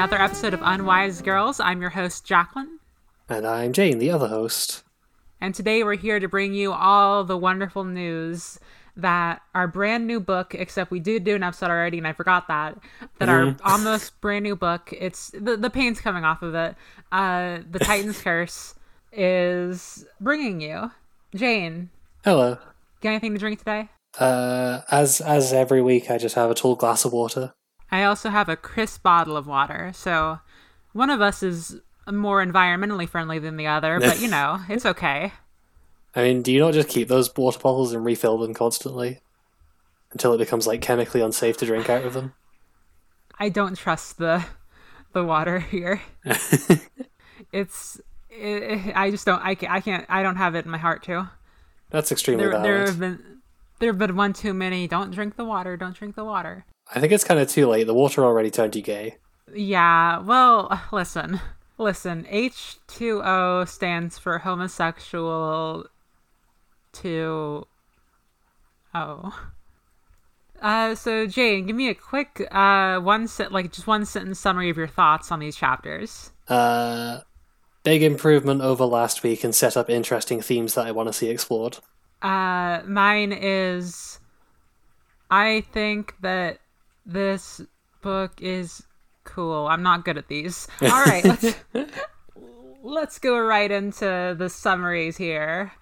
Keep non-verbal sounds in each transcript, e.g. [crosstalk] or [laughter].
another episode of Unwise Girls. I'm your host, Jacqueline. And I'm Jane, the other host. And today we're here to bring you all the wonderful news that our brand new book, except we did do an episode already and I forgot that, that our [laughs] almost brand new book, it's the, the paint's coming off of it, uh, The [laughs] Titan's Curse, is bringing you. Jane, Hello. got anything to drink today? Uh, as as every week, I just have a tall glass of water. I also have a crisp bottle of water. So one of us is more environmentally friendly than the other, but you [laughs] know, it's okay. I mean, do you not just keep those water bottles and refill them constantly until it becomes like chemically unsafe to drink out of them? I don't trust the the water here. [laughs] it's it, I just don't I, I can't I don't have it in my heart to. That's extremely There there have been there have been one too many. Don't drink the water. Don't drink the water. I think it's kind of too late. The water already turned you gay. Yeah, well, listen. Listen, H2O stands for homosexual to Oh. Uh so Jane, give me a quick uh one set like just one sentence summary of your thoughts on these chapters. Uh, big improvement over last week and set up interesting themes that I want to see explored. Uh mine is I think that this book is cool. I'm not good at these. [laughs] All right, let's let's go right into the summaries here.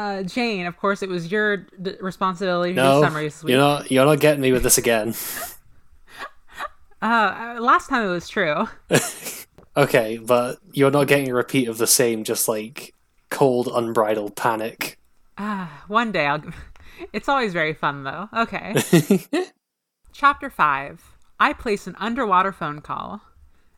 Uh, Jane, of course, it was your d- responsibility to do No, summaries this week. you're not. You're not getting me with this again. [laughs] [laughs] Uh, uh, last time it was true. [laughs] Okay, but you're not getting a repeat of the same, just like cold, unbridled panic. Ah, one day I'll. It's always very fun though. Okay. Chapter 5 I place an underwater phone call.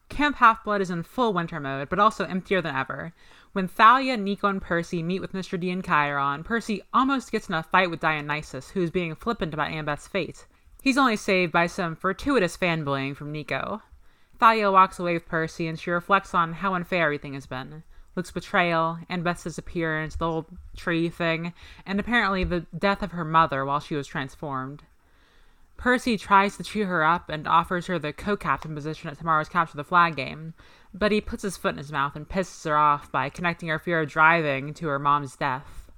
Camp Half Blood is in full winter mode, but also emptier than ever. When Thalia, Nico, and Percy meet with Mr. D and Chiron, Percy almost gets in a fight with Dionysus, who is being flippant about Annabeth's fate. He's only saved by some fortuitous fanboying from Nico. Thalia walks away with Percy, and she reflects on how unfair everything has been. Luke's betrayal, Annabeth's disappearance, the whole tree thing, and apparently the death of her mother while she was transformed. Percy tries to cheer her up and offers her the co-captain position at tomorrow's Capture the Flag game, but he puts his foot in his mouth and pisses her off by connecting her fear of driving to her mom's death.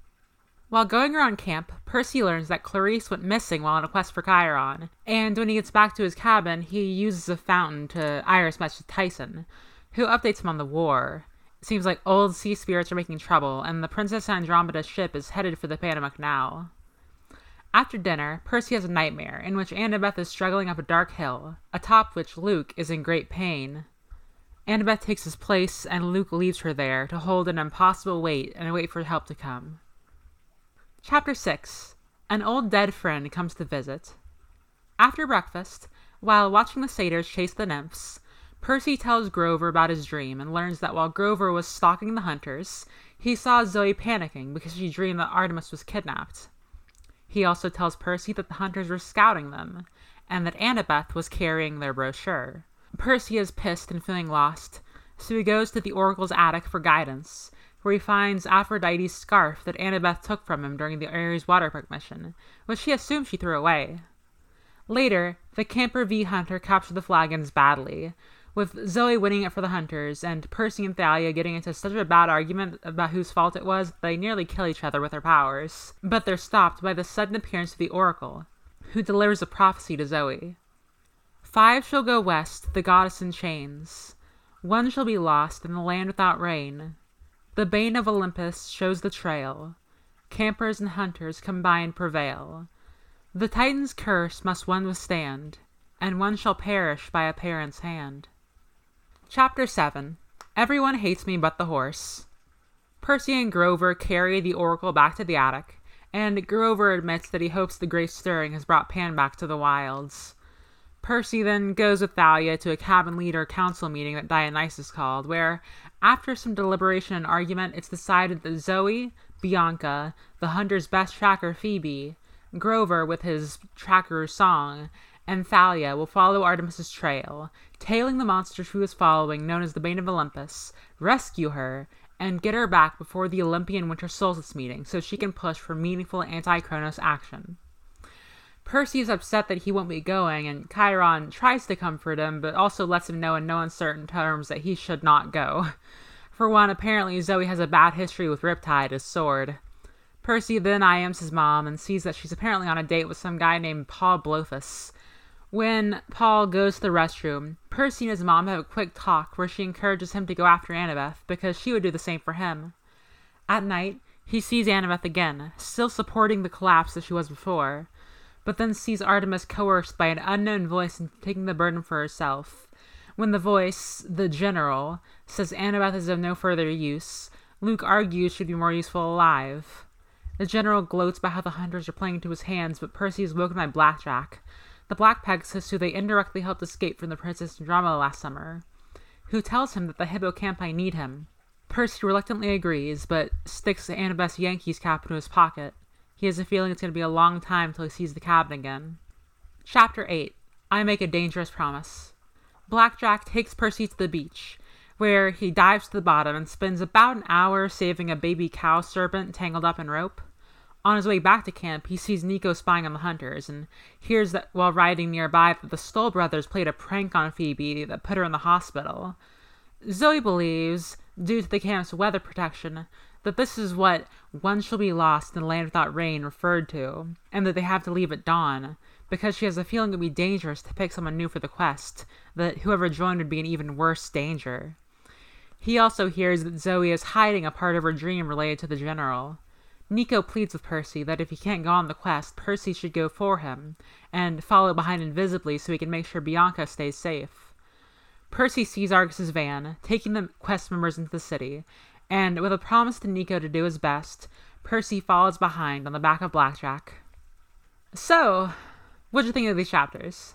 While going around camp, Percy learns that Clarisse went missing while on a quest for Chiron, and when he gets back to his cabin, he uses a fountain to iris message Tyson, who updates him on the war. It seems like old sea spirits are making trouble, and the Princess Andromeda ship is headed for the Panama Canal. After dinner, Percy has a nightmare in which Annabeth is struggling up a dark hill, atop which Luke is in great pain. Annabeth takes his place, and Luke leaves her there to hold an impossible weight and wait for help to come. Chapter 6 An old dead friend comes to visit. After breakfast, while watching the satyrs chase the nymphs, Percy tells Grover about his dream and learns that while Grover was stalking the hunters, he saw Zoe panicking because she dreamed that Artemis was kidnapped. He also tells Percy that the hunters were scouting them, and that Annabeth was carrying their brochure. Percy is pissed and feeling lost, so he goes to the Oracle's attic for guidance, where he finds Aphrodite's scarf that Annabeth took from him during the Ares Waterpark mission, which he assumed she threw away. Later, the Camper V Hunter capture the flagons badly, with Zoe winning it for the hunters, and Percy and Thalia getting into such a bad argument about whose fault it was that they nearly kill each other with their powers. But they're stopped by the sudden appearance of the Oracle, who delivers a prophecy to Zoe. Five shall go west, the goddess in chains. One shall be lost in the land without rain. The bane of Olympus shows the trail. Campers and hunters combined prevail. The Titan's curse must one withstand, and one shall perish by a parent's hand. Chapter 7 Everyone Hates Me But the Horse. Percy and Grover carry the Oracle back to the attic, and Grover admits that he hopes the Great Stirring has brought Pan back to the wilds. Percy then goes with Thalia to a cabin leader council meeting that Dionysus called, where, after some deliberation and argument, it's decided that Zoe, Bianca, the hunter's best tracker Phoebe, Grover with his tracker song, and Thalia will follow Artemis's trail, tailing the monster she was following, known as the Bane of Olympus, rescue her, and get her back before the Olympian Winter Solstice meeting so she can push for meaningful anti Kronos action. Percy is upset that he won't be going, and Chiron tries to comfort him, but also lets him know in no uncertain terms that he should not go. [laughs] For one, apparently Zoe has a bad history with Riptide, his sword. Percy then IMs his mom and sees that she's apparently on a date with some guy named Paul Blofis. When Paul goes to the restroom, Percy and his mom have a quick talk where she encourages him to go after Annabeth because she would do the same for him. At night, he sees Annabeth again, still supporting the collapse as she was before, but then sees Artemis coerced by an unknown voice into taking the burden for herself. When the voice, the general, says Annabeth is of no further use, Luke argues she'd be more useful alive. The general gloats about how the hunters are playing into his hands, but Percy is woken by Blackjack, the Black says who they indirectly helped escape from the Princess Andromeda last summer, who tells him that the Hippocampi need him. Percy reluctantly agrees, but sticks Annabeth's Yankees cap into his pocket. He has a feeling it's going to be a long time till he sees the cabin again. Chapter 8 I Make a Dangerous Promise. Blackjack takes Percy to the beach, where he dives to the bottom and spends about an hour saving a baby cow serpent tangled up in rope. On his way back to camp, he sees Nico spying on the hunters and hears that while riding nearby that the Stoll brothers played a prank on Phoebe that put her in the hospital. Zoe believes, due to the camp's weather protection, that this is what one shall be lost in the land without rain referred to, and that they have to leave at dawn, because she has a feeling it would be dangerous to pick someone new for the quest, that whoever joined would be in even worse danger. He also hears that Zoe is hiding a part of her dream related to the general. Nico pleads with Percy that if he can't go on the quest, Percy should go for him, and follow behind invisibly so he can make sure Bianca stays safe. Percy sees Argus's van, taking the quest members into the city, and with a promise to Nico to do his best, Percy follows behind on the back of Blackjack. So, what do you think of these chapters?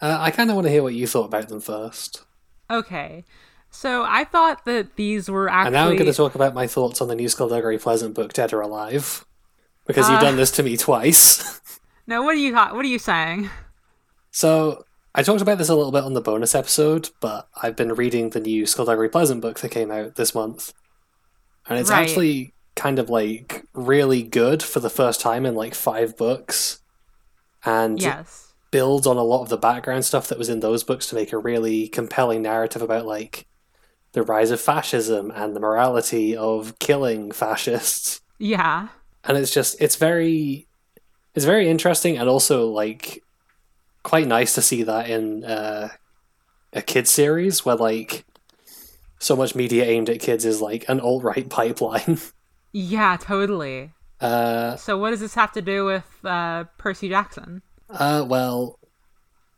Uh, I kind of want to hear what you thought about them first. Okay, so I thought that these were actually. And now I'm going to talk about my thoughts on the new Skullduggery Pleasant book, Dead or Alive, because you've Uh. done this to me twice. [laughs] No, what are you What are you saying? so I talked about this a little bit on the bonus episode, but I've been reading the new Skullduggery Pleasant book that came out this month, and it's Right. actually kind of like really good for the first time in like five books, and Yes. builds on a lot of the background stuff that was in those books to make a really compelling narrative about like the rise of fascism and the morality of killing fascists. Yeah. And it's just it's very it's very interesting and also like quite nice to see that in uh, a kid series where like so much media aimed at kids is like an alt right [laughs] pipeline. Yeah, totally. uh, So what does this have to do with uh, Percy Jackson? Uh, well,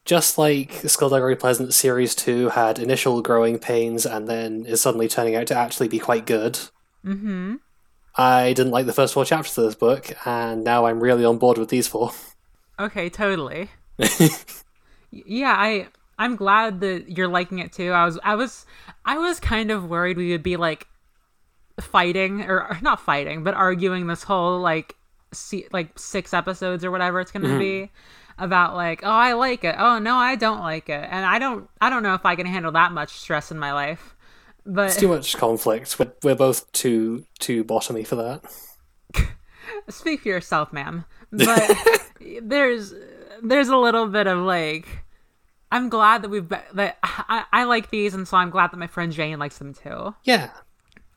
just like Skullduggery Pleasant Series 2 had initial growing pains and then is suddenly turning out to actually be quite good, Mm-hmm. I didn't like the first four chapters of this book, and now I'm really on board with these four. [laughs] Okay, totally. [laughs] Yeah, I I'm glad that you're liking it too. I was I was I was kind of worried we would be like fighting or, or not fighting, but arguing this whole like se- like six episodes or whatever it's going to mm-hmm. be about like, oh, I like it. Oh, no, I don't like it. And I don't I don't know if I can handle that much stress in my life. But It's too much conflict. We're, we're both too too bottomy for that. [laughs] speak for yourself, ma'am. But [laughs] there's there's a little bit of like I'm glad that we've that [laughs] I, I like these, and so I'm glad that my friend Jane likes them too. Yeah,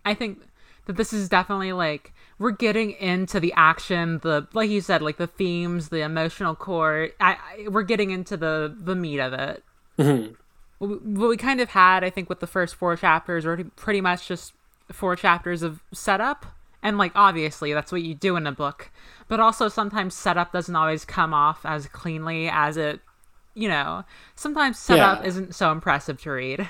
I think that this is definitely like we're getting into the action, the like you said, like the themes, the emotional core. I, I we're getting into the the meat of it. Mm-hmm. What we- what we kind of had, I think, with the first four chapters, were pretty much just four chapters of setup, and like obviously that's what you do in a book, but also sometimes setup doesn't always come off as cleanly as it. You know, sometimes setup Yeah. isn't so impressive to read.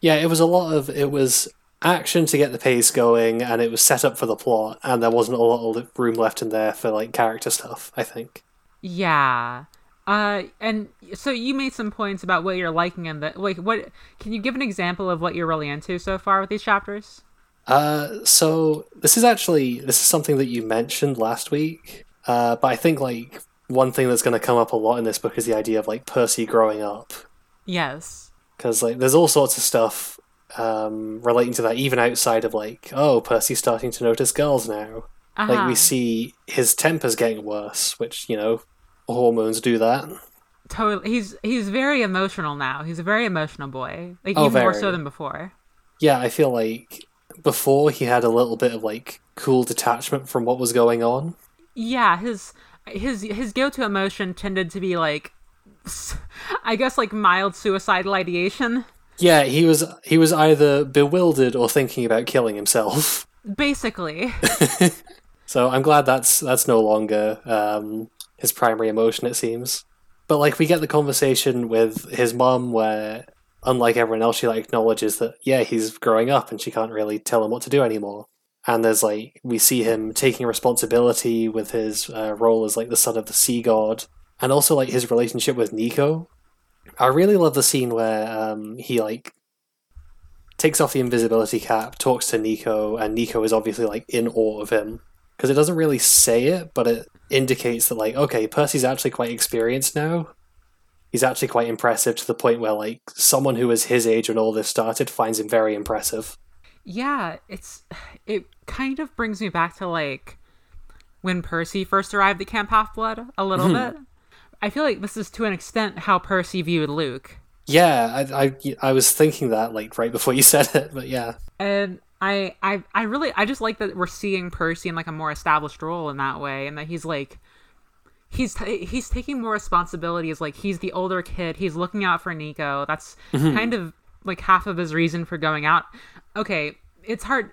yeah. It was a lot of it was action to get the pace going, and it was set up for the plot, and there wasn't a lot of room left in there for like character stuff. I think. Yeah. Uh, and so you made some points about what you're liking in the like. What can you give an example of what you're really into so far with these chapters? Uh, so this is actually this is something that you mentioned last week. Uh, but I think like one thing that's going to come up a lot in this book is the idea of like Percy growing up. Yes. Because like there's all sorts of stuff um, relating to that, even outside of like, oh, Percy's starting to notice girls now. Uh-huh. Like we see his temper's getting worse, which you know, hormones do that. totally he's he's very emotional now. He's a very emotional boy. Like Oh, even more so than before. Yeah, I feel like before he had a little bit of like cool detachment from what was going on. Yeah, his his his go-to emotion tended to be like I guess like mild suicidal ideation. Yeah, he was he was either bewildered or thinking about killing himself. Basically. [laughs] So I'm glad that's that's no longer um, his primary emotion. It seems, but like we get the conversation with his mom where, unlike everyone else, she like acknowledges that yeah he's growing up and she can't really tell him what to do anymore. And there's like we see him taking responsibility with his uh, role as like the son of the sea god, and also like his relationship with Nico. I really love the scene where um, he like takes off the invisibility cap, talks to Nico, and Nico is obviously like in awe of him because it doesn't really say it, but it indicates that like okay, Percy's actually quite experienced now. He's actually quite impressive to the point where like someone who was his age when all this started finds him very impressive. Yeah, it's [sighs] it kind of brings me back to like when Percy first arrived at Camp Half Blood a little mm-hmm. bit. I feel like this is to an extent how Percy viewed Luke. Yeah, I, I I was thinking that like right before you [laughs] said it, but yeah, And I I I really I just like that we're seeing Percy in like a more established role in that way and that he's like he's t- he's taking more responsibility as like he's the older kid, he's looking out for Nico. That's mm-hmm. kind of like half of his reason for going out. Okay, it's hard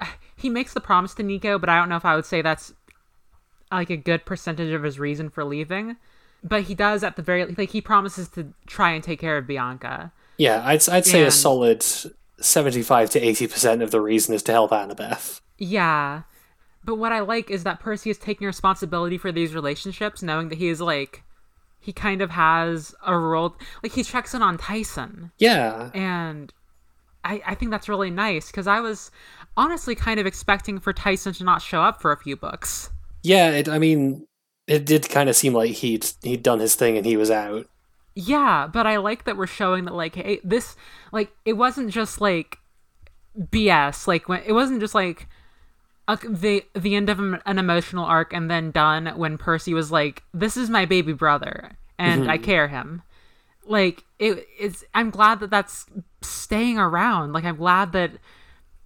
[sighs] he makes the promise to Nico, but I don't know if I would say that's like a good percentage of his reason for leaving. But he does at the very like he promises to try and take care of Bianca. yeah, I'd I'd say a solid seventy-five to eighty percent of the reason is to help Annabeth. Yeah. But what I like is that Percy is taking responsibility for these relationships, knowing that he is like he kind of has a role like he checks in on Tyson. Yeah, And I, I think that's really nice because I was honestly kind of expecting for Tyson to not show up for a few books. yeah. It, I mean, it did kind of seem like he'd he'd done his thing and he was out. Yeah, but I like that we're showing that like hey this like it wasn't just like BS like when it wasn't just like a, the the end of an an emotional arc and then done when Percy was like this is my baby brother and I mm-hmm. care him like it is I'm glad that that's staying around like I'm glad that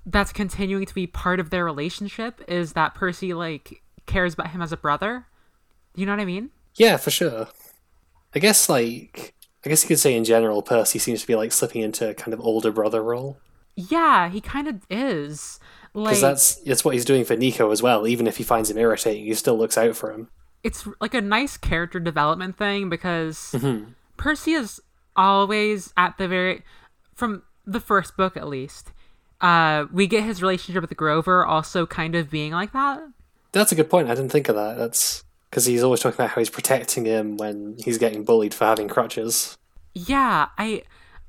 that's continuing to be part of their relationship is that Percy like cares about him as a brother you know what I mean Yeah, for sure. I guess like I guess you could say in general, Percy seems to be like slipping into a kind of older brother role yeah he kind of is like because that's that's what he's doing for Nico as well. Even if he finds him irritating, he still looks out for him. it's like a nice character development thing because mm-hmm. Percy is always at the very from the first book at least. Uh, we get his relationship with Grover also kind of being like that. That's a good point. I didn't think of that. That's because he's always talking about how he's protecting him when he's getting bullied for having crutches. Yeah, I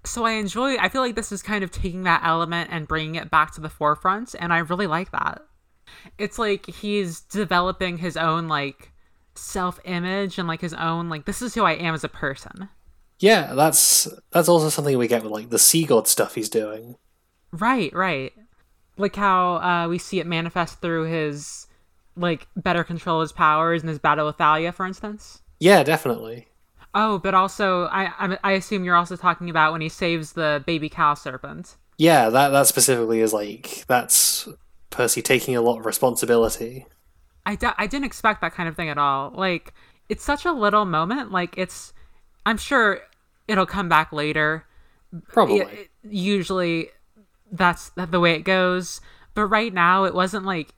so I enjoy I feel like this is kind of taking that element and bringing it back to the forefront and I really like that. It's like he's developing his own like self-image and like his own like this is who I am as a person. Yeah, that's that's also something we get with like the sea god stuff he's doing. Right, right. Like how uh, we see it manifest through his like better control of his powers in his battle with Thalia, for instance. Yeah, definitely. Oh, but also I I, I assume you're also talking about when he saves the baby cow serpent. Yeah, that that specifically is like that's Percy taking a lot of responsibility. I, d- I didn't expect that kind of thing at all. Like it's such a little moment. Like it's I'm sure it'll come back later. Probably. It- it- usually that's the way it goes. But right now, it wasn't like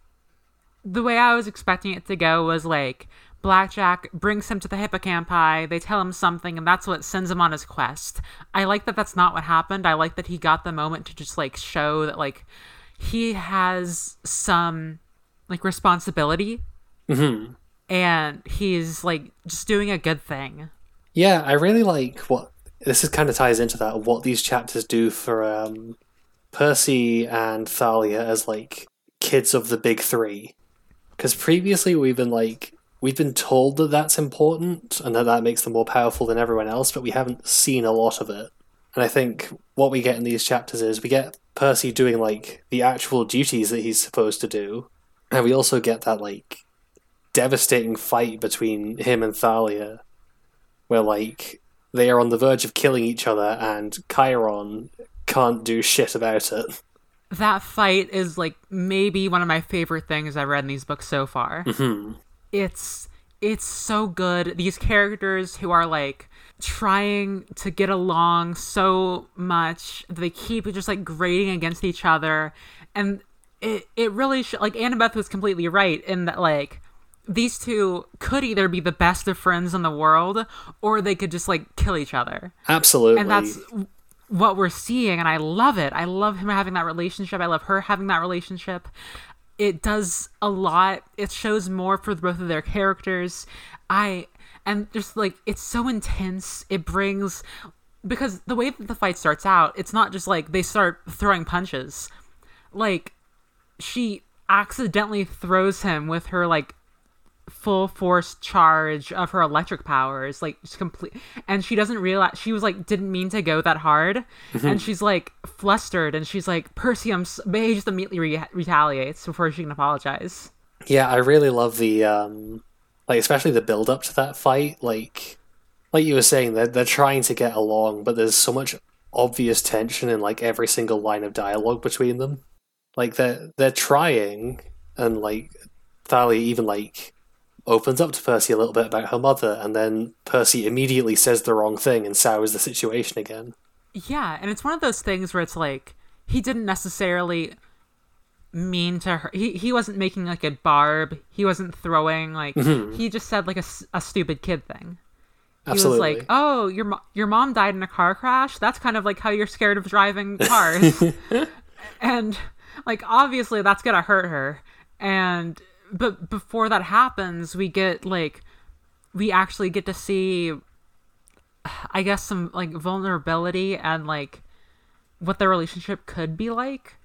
the way I was expecting it to go was like Blackjack brings him to the hippocampi, they tell him something, and that's what sends him on his quest. I like that that's not what happened. I like that he got the moment to just like show that like he has some like responsibility hmm and he's like just doing a good thing. Yeah, I really like what this is kind of ties into that what these chapters do for um, Percy and Thalia as like kids of the big three. Because previously we've been like we've been told that that's important and that that makes them more powerful than everyone else, but we haven't seen a lot of it. And I think what we get in these chapters is we get Percy doing like the actual duties that he's supposed to do, and we also get that like devastating fight between him and Thalia, where like they are on the verge of killing each other, and Chiron can't do shit about it. That fight is like maybe one of my favorite things I've read in these books so far. Mm-hmm. It's it's so good. These characters who are like trying to get along so much, they keep just like grating against each other, and it it really sh- like Annabeth was completely right in that like these two could either be the best of friends in the world or they could just like kill each other. Absolutely. And that's what we're seeing and I love it. I love him having that relationship. I love her having that relationship. It does a lot. It shows more for both of their characters. I and just like it's so intense. It brings because the way that the fight starts out, it's not just like they start throwing punches. Like she accidentally throws him with her like full force charge of her electric powers like just complete and she doesn't realize she was like didn't mean to go that hard and she's like flustered and she's like percy i'm s-, but he just immediately re- retaliates before she can apologize Yeah, I really love the um like especially the build up to that fight. Like like you were saying, they're they're trying to get along, but there's so much obvious tension in like every single line of dialogue between them. Like they're they're trying and like Thalia even like opens up to Percy a little bit about her mother, and then Percy immediately says the wrong thing and sours the situation again. yeah and it's one of those things where it's like he didn't necessarily mean to her he, he wasn't making like a barb he wasn't throwing like mm-hmm. he just said like a stupid kid thing he Absolutely. was like, "Oh, your mo- your mom died in a car crash. That's kind of like how you're scared of driving cars." [laughs] and like obviously that's going to hurt her. And but before that happens, we get like we actually get to see I guess some like vulnerability and like what their relationship could be like.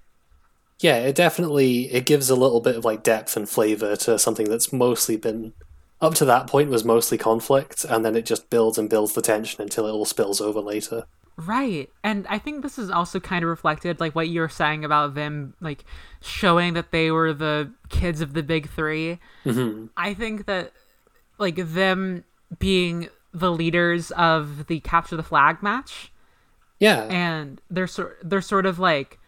Yeah, it definitely it gives a little bit of like depth and flavor to something that's mostly been up to that point was mostly conflict, and then it just builds and builds the tension until it all spills over later. Right. And I think this is also kind of reflected like what you were saying about them like showing that they were the kids of the big 3. Mm-hmm. I think that like them being the leaders of the capture the flag match Yeah, and they're sort they're sort of like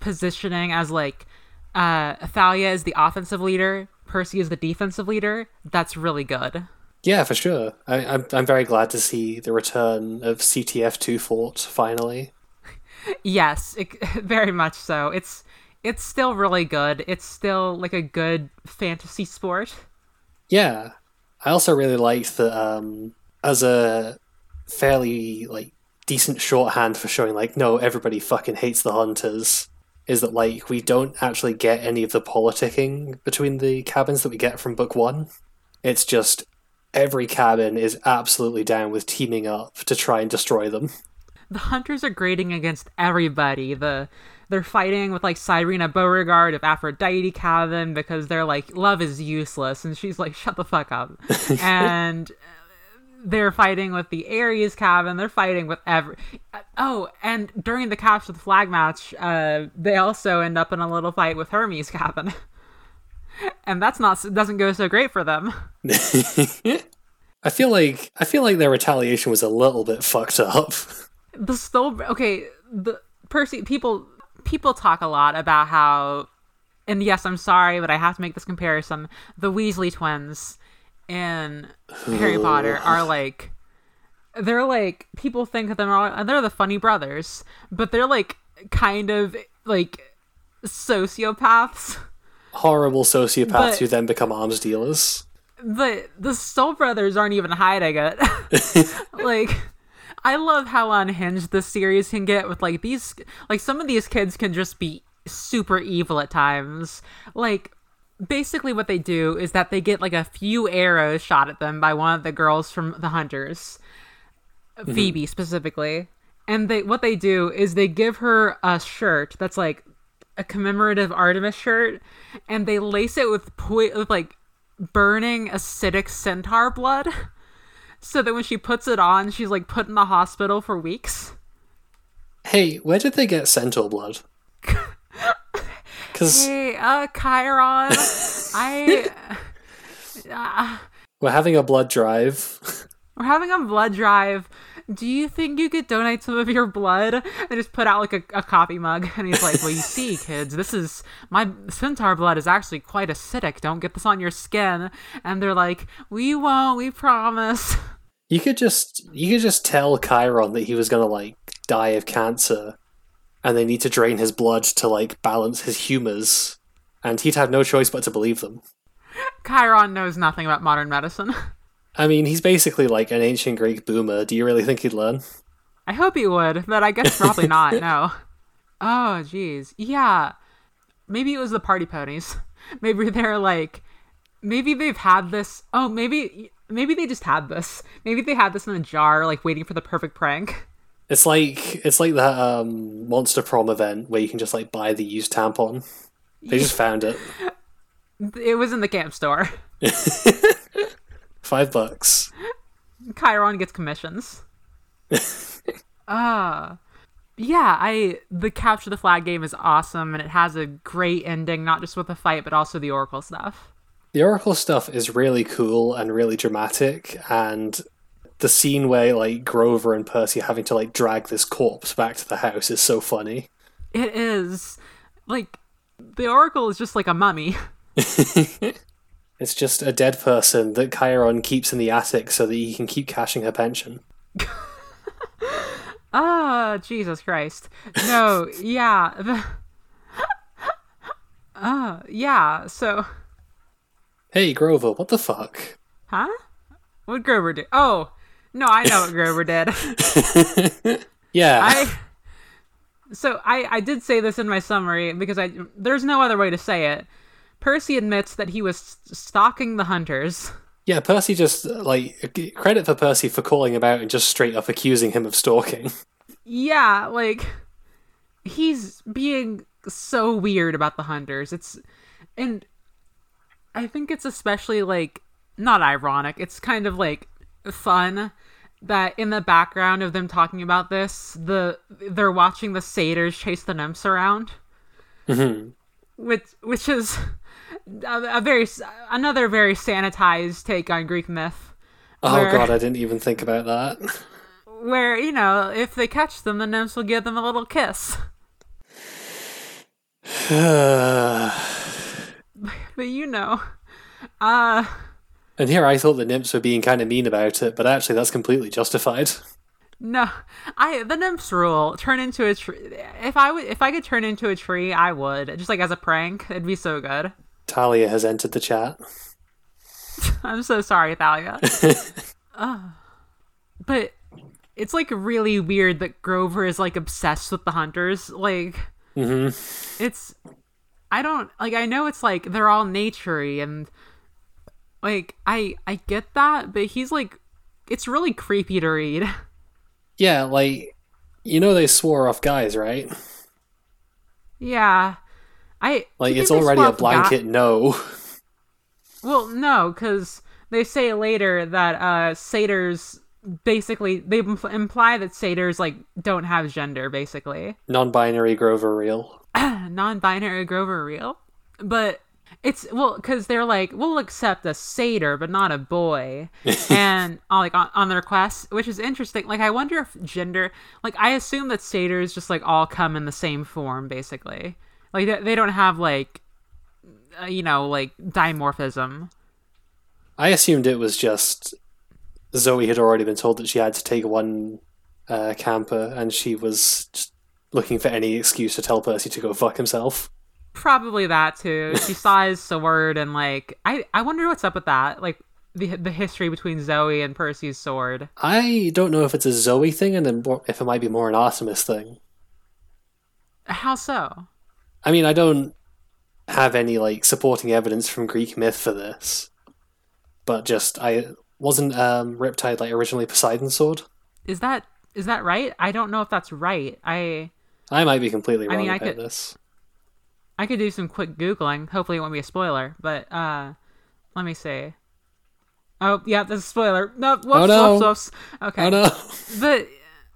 positioning as like uh Thalia is the offensive leader, Percy is the defensive leader. That's really good. Yeah, for sure. I, I'm I'm very glad to see the return of CTF 2Fort finally. Yes, it, [laughs] very much so. It's it's still really good. It's still like a good fantasy sport. Yeah, I also really liked that um, as a fairly like decent shorthand for showing like no, everybody fucking hates the hunters. Is that like we don't actually get any of the politicking between the cabins that we get from book one? It's just every cabin is absolutely down with teaming up to try and destroy them. The hunters are grating against everybody. The they're fighting with like Silena Beauregard of Aphrodite Cabin because they're like love is useless, and she's like shut the fuck up. [laughs] and they're fighting with the Ares Cabin. They're fighting with every. Oh, and during the capture the flag match, uh, they also end up in a little fight with Hermes Cabin. [laughs] [laughs] And that's not doesn't go so great for them. [laughs] I feel like I feel like their retaliation was a little bit fucked up. the Stol okay the Percy people people talk a lot about how and yes I'm sorry but I have to make this comparison the Weasley twins in Harry Potter are like they're like people think of them are they're the funny brothers but they're like kind of like sociopaths [laughs] Horrible sociopaths But- who then become arms dealers. the the Stoll brothers aren't even hiding it. [laughs] [laughs] like, I love how unhinged this series can get with like these. Like some of these kids can just be super evil at times. Like, basically, what they do is that they get like a few arrows shot at them by one of the girls from the Hunters, mm-hmm. Phoebe specifically, and they what they do is they give her a shirt that's like a commemorative Artemis shirt, and they lace it with po- with like burning acidic centaur blood [laughs] so that when she puts it on, she's like put in the hospital for weeks. Hey, where did they get centaur blood? [laughs] Because Hey, uh, Chiron, [laughs] I. Uh, we're having a blood drive. we're having a blood drive. Do you think you could donate some of your blood? And just put out like a, a coffee mug. [laughs] And he's like, Well, you see, kids, this is my centaur blood is actually quite acidic. Don't get this on your skin. And they're like, We won't, we promise. [laughs] You could just you could just tell Chiron that he was gonna like die of cancer, and they need to drain his blood to like balance his humors, and he'd have no choice but to believe them. Chiron knows nothing about modern medicine. [laughs] I mean, he's basically like an ancient Greek boomer. Do you really think he'd learn? I hope he would, but I guess probably not. [laughs] No. Oh, jeez. Yeah. Maybe it was the party ponies. [laughs] Maybe they're like, maybe they've had this. Oh, maybe maybe they just had this. Maybe they had this in a jar, like waiting for the perfect prank. It's like it's like that um, monster prom event where you can just like buy the used tampon. They just [laughs] found it. It was in the camp store. Five bucks. Chiron gets commissions. [laughs] Ah. yeah, I the capture the flag game is awesome and it has a great ending, not just with the fight, but also the Oracle stuff. The Oracle stuff is really cool and really dramatic, and the scene where like Grover and Percy are having to like drag this corpse back to the house is so funny. It is like the Oracle is just like a mummy. [laughs] It's just a dead person that Chiron keeps in the attic so that he can keep cashing her pension. [laughs] Ah, Jesus Christ. No, yeah. The... [laughs] Uh, yeah, so Hey Grover, what the fuck? huh? What Grover did? Oh, no, I know what [laughs] Grover did. Yeah, I so I I did say this in my summary because I there's no other way to say it. Percy admits that he was stalking the hunters. yeah. Percy just like credit for Percy for calling him out and just straight up accusing him of stalking. Yeah, like he's being so weird about the hunters. It's and I think it's especially like not ironic. It's kind of like fun that in the background of them talking about this, the they're watching the satyrs chase the nymphs around. Mm-hmm. Which which is a, a very another very sanitized take on Greek myth. Oh Where- god, I didn't even think about that. [laughs] Where, you know, if they catch them, the nymphs will give them a little kiss. [sighs] But you know, uh, and here I thought the nymphs were being kind of mean about it, but actually that's completely justified. no, I the nymphs rule turn into a tree. If I would, if I could turn into a tree, I would just like as a prank. It'd be so good. Thalia has entered the chat. [laughs] I'm so sorry, Thalia. [laughs] uh, but it's like really weird that Grover is like obsessed with the hunters. Like, it's I don't like. I know it's like they're all naturey and like I I get that, but he's like, it's really creepy to read. [laughs] Yeah, like you know they swore off guys, right? yeah, I Like it's already a blanket no. Well, no, because they say later that uh satyrs basically they impl- imply that satyrs like don't have gender basically Non-binary Grover real. [clears throat] non-binary grover real but it's well because they're like we'll accept a satyr but not a boy [laughs] and uh, like on, on their quest which is interesting like i wonder if gender like i assume that satyrs just like all come in the same form basically like they, they don't have like uh, you know like dimorphism I assumed it was just Zoe had already been told that she had to take one uh, camper, and she was just looking for any excuse to tell Percy to go fuck himself. Probably that too. She [laughs] saw his sword and like I I wonder what's up with that. Like the the history between Zoe and Percy's sword. I don't know if it's a Zoe thing, and then if it might be more an Artemis thing. How so? I mean, I don't have any like supporting evidence from Greek myth for this, but just I wasn't um, Riptide like originally Poseidon's sword. Is that is that right? I don't know if that's right. I I might be completely I wrong mean, I about could- this. I could do some quick googling. Hopefully it won't be a spoiler, but uh let me see. Oh, yeah, that's a spoiler. No, whoops, Oh, no. whoops, whoops. Okay. Oh no! But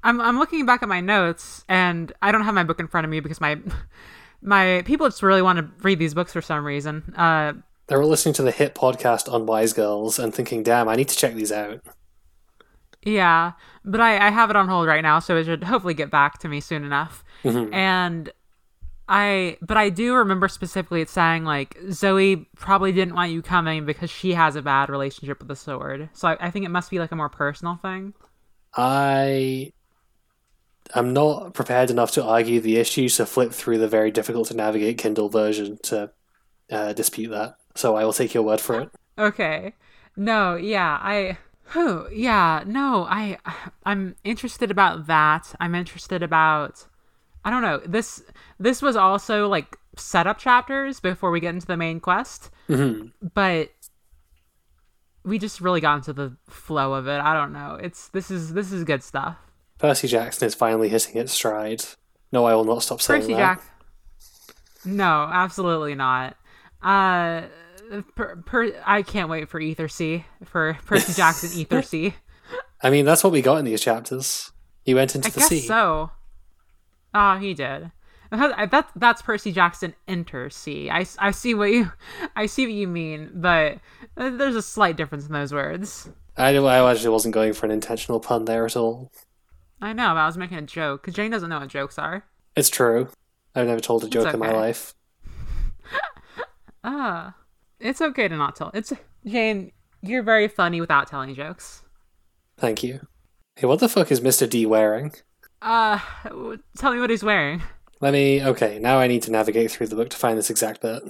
I'm I'm looking back at my notes, and I don't have my book in front of me because my my people just really want to read these books for some reason. Uh, They were listening to the hit podcast Unwise Girls and thinking, "Damn, I need to check these out." yeah, but I I have it on hold right now, so it should hopefully get back to me soon enough. And I but I do remember specifically it saying like Zoe probably didn't want you coming because she has a bad relationship with the sword. So I, I think it must be like a more personal thing. I am not prepared enough to argue the issue, so flip through the very difficult to navigate Kindle version to uh, dispute that. So I will take your word for it. Okay. No, yeah, I whew, yeah, no, I I'm interested about that. I'm interested about I don't know. This this was also like setup chapters before we get into the main quest. Mhm. But we just really got into the flow of it. I don't know. It's this is this is good stuff. Percy Jackson is finally hitting its stride. No, I will not stop saying Percy that. Jack. No, absolutely not. Uh per, per, I can't wait for Ether C for Percy Jackson [laughs] Ether C. I mean, that's what we got in these chapters. He went into I the guess sea. so. Oh, he did. That that's Percy Jackson Enter C. I, I see what you I see what you mean, but there's a slight difference in those words. I, I actually wasn't going for an intentional pun there at all. I know, but I was making a joke because Jane doesn't know what jokes are. It's true. I've never told a joke in my life. [laughs] Ah, it's okay to not tell. It's Jane. You're very funny without telling jokes. Thank you. Hey, what the fuck is Mr. D wearing? Uh, w- tell me what he's wearing. Let me. Okay, now I need to navigate through the book to find this exact bit.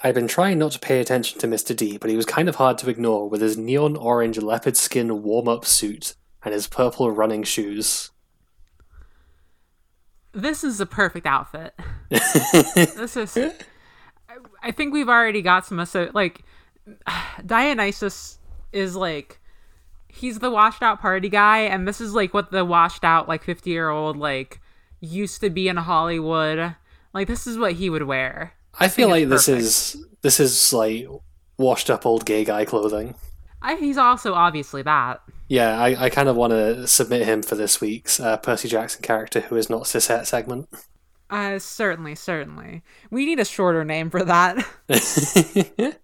I'd been trying not to pay attention to Mr. D, but he was kind of hard to ignore with his neon orange leopard skin warm up suit and his purple running shoes. This is a perfect outfit. [laughs] this is. I- I think we've already got some. So like, Dionysus is like, he's the washed out party guy, and this is like what the washed out like fifty year old like used to be in Hollywood. Like this is what he would wear. I feel like this is this is like washed up old gay guy clothing. I, he's also obviously that. Yeah, I, I kind of want to submit him for this week's uh, Percy Jackson character who is not cishet segment. Uh, certainly, certainly. We need a shorter name for that. [laughs]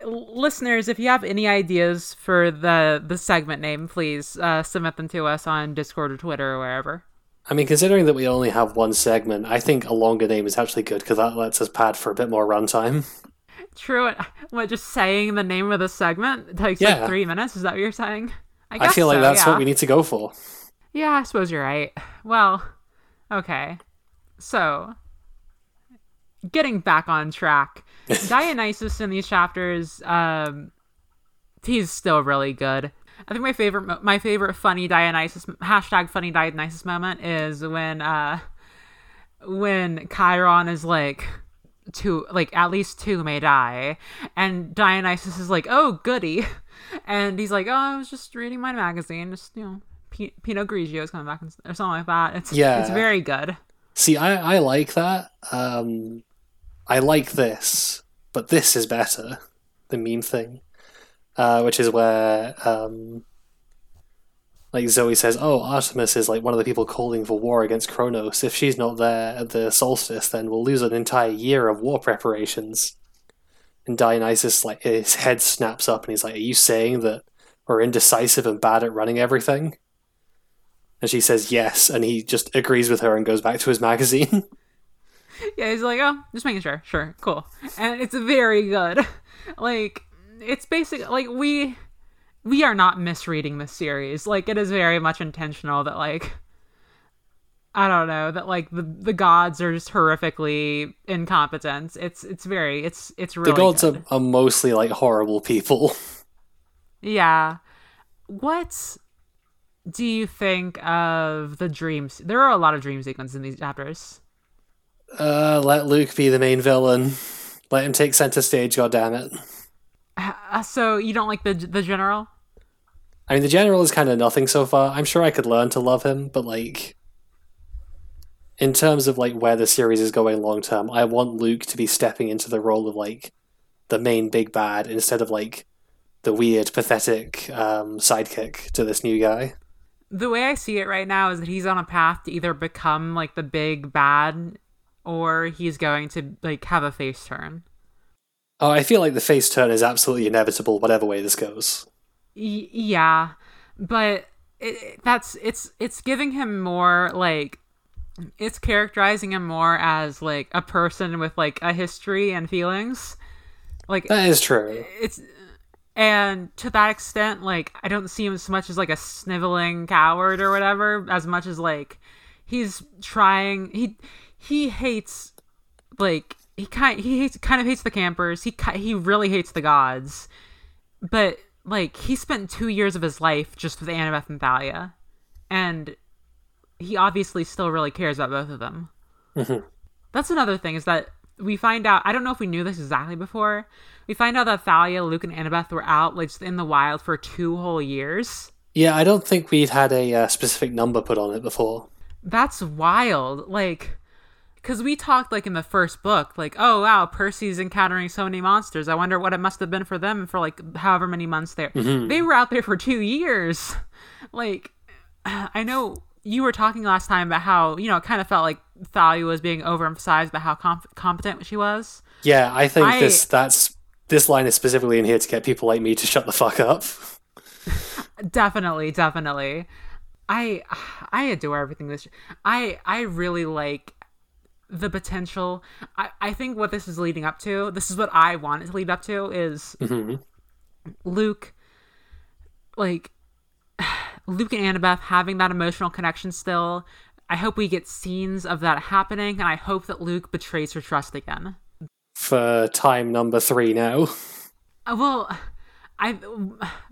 [laughs] Listeners, if you have any ideas for the the segment name, please uh, submit them to us on Discord or Twitter or wherever. I mean, considering that we only have one segment, I think a longer name is actually good because that lets us pad for a bit more runtime. True. What? Just saying the name of the segment takes Yeah. like three minutes. Is that what you're saying? I, I feel like so, that's yeah. what we need to go for. Yeah, I suppose you're right. Well, okay. So, getting back on track, [laughs] Dionysus in these chapters, um, he's still really good. I think my favorite, my favorite funny Dionysus hashtag funny Dionysus moment is when, uh, when Chiron is like, two, like at least two may die, and Dionysus is like, oh goody, [laughs] and he's like, oh, I was just reading my magazine, just you know. P- Pinot Grigio is coming back and, or something like that. It's Yeah. it's very good. See, I, I like that. Um, I like this, but this is better. The meme thing, uh, which is where um, like Zoe says, "Oh, Artemis is like one of the people calling for war against Kronos. If she's not there at the solstice, then we'll lose an entire year of war preparations." And Dionysus, like his head snaps up, and he's like, "Are you saying that we're indecisive and bad at running everything?" And she says yes, and he just agrees with her and goes back to his magazine. [laughs] Yeah, he's like, oh, just making sure. Sure, cool. And it's very good. [laughs] Like, it's basic. Like we, we are not misreading this series. Like it is very much intentional that like, I don't know that like the the gods are just horrifically incompetent. It's it's very it's it's really the gods are, are mostly like horrible people. [laughs] Yeah. What do you think of the dreams? There are a lot of dream sequences in these chapters. Uh, let Luke be the main villain. Let him take center stage. God damn it! Uh, so you don't like the the general? I mean, the general is kind of nothing so far. I'm sure I could learn to love him, but like, in terms of like where the series is going long term, I want Luke to be stepping into the role of like the main big bad instead of like the weird, pathetic um, sidekick to this new guy. The way I see it right now is that he's on a path to either become like the big bad or he's going to like have a face turn. Oh, I feel like the face turn is absolutely inevitable, whatever way this goes. Y- yeah, but it, that's it's it's giving him more like it's characterizing him more as like a person with like a history and feelings. Like that is true. It's and to that extent, like I don't see him as much as like a sniveling coward or whatever, as much as like he's trying. He he hates like he kind he hates kind of hates the campers. He he really hates the gods, but like he spent two years of his life just with Annabeth and Thalia, and he obviously still really cares about both of them. Mm-hmm. That's another thing is that we find out. I don't know if we knew this exactly before. We find out that Thalia, Luke, and Annabeth were out like in the wild for two whole years. Yeah, I don't think we'd had a uh, specific number put on it before. That's wild. Like because we talked like in the first book like oh wow percy's encountering so many monsters i wonder what it must have been for them for like however many months there mm-hmm. they were out there for two years [laughs] like [sighs] i know you were talking last time about how you know it kind of felt like thalia was being overemphasized about how comp- competent she was yeah i think I, this that's this line is specifically in here to get people like me to shut the fuck up [laughs] definitely definitely I I adore everything this I I really like the potential. I, I think what this is leading up to, this is what I want it to lead up to, is mm-hmm. Luke, like, [sighs] Luke and Annabeth having that emotional connection still. I hope we get scenes of that happening, and I hope that Luke betrays her trust again. For time number three now. Uh, well, I.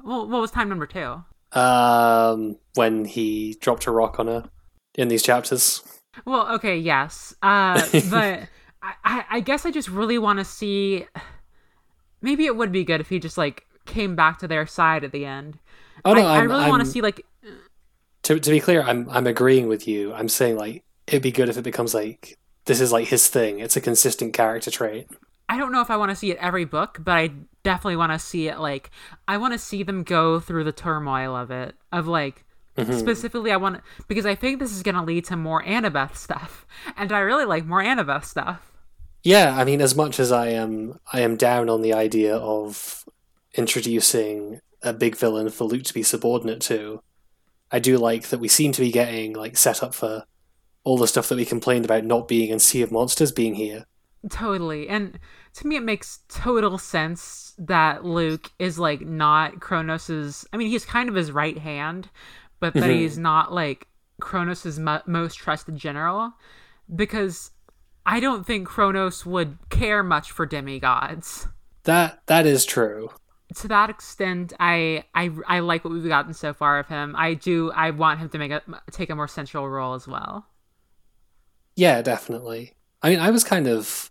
Well, what was time number two? Um, when he dropped a rock on her in these chapters. Well, okay, yes, uh, [laughs] but I, I guess I just really want to see. Maybe it would be good if he just like came back to their side at the end. Oh no, I, I really want to see like. To to be clear, I'm I'm agreeing with you. I'm saying like it'd be good if it becomes like this is like his thing. It's a consistent character trait. I don't know if I want to see it every book, but I definitely want to see it like I want to see them go through the turmoil of it of like Mm-hmm. Specifically, I want because I think this is going to lead to more Annabeth stuff, [laughs] and I really like more Annabeth stuff. Yeah, I mean, as much as I am, I am down on the idea of introducing a big villain for Luke to be subordinate to. I do like that we seem to be getting like set up for all the stuff that we complained about not being in Sea of Monsters being here. Totally, and to me, it makes total sense that Luke is like not Kronos's. I mean, he's kind of his right hand, but that mm-hmm. he's not like Kronos' mo- most trusted general because I don't think Kronos would care much for demigods. That that is true. To that extent, I I I like what we've gotten so far of him. I do. I want him to make a take a more central role as well. Yeah, definitely. I mean, I was kind of.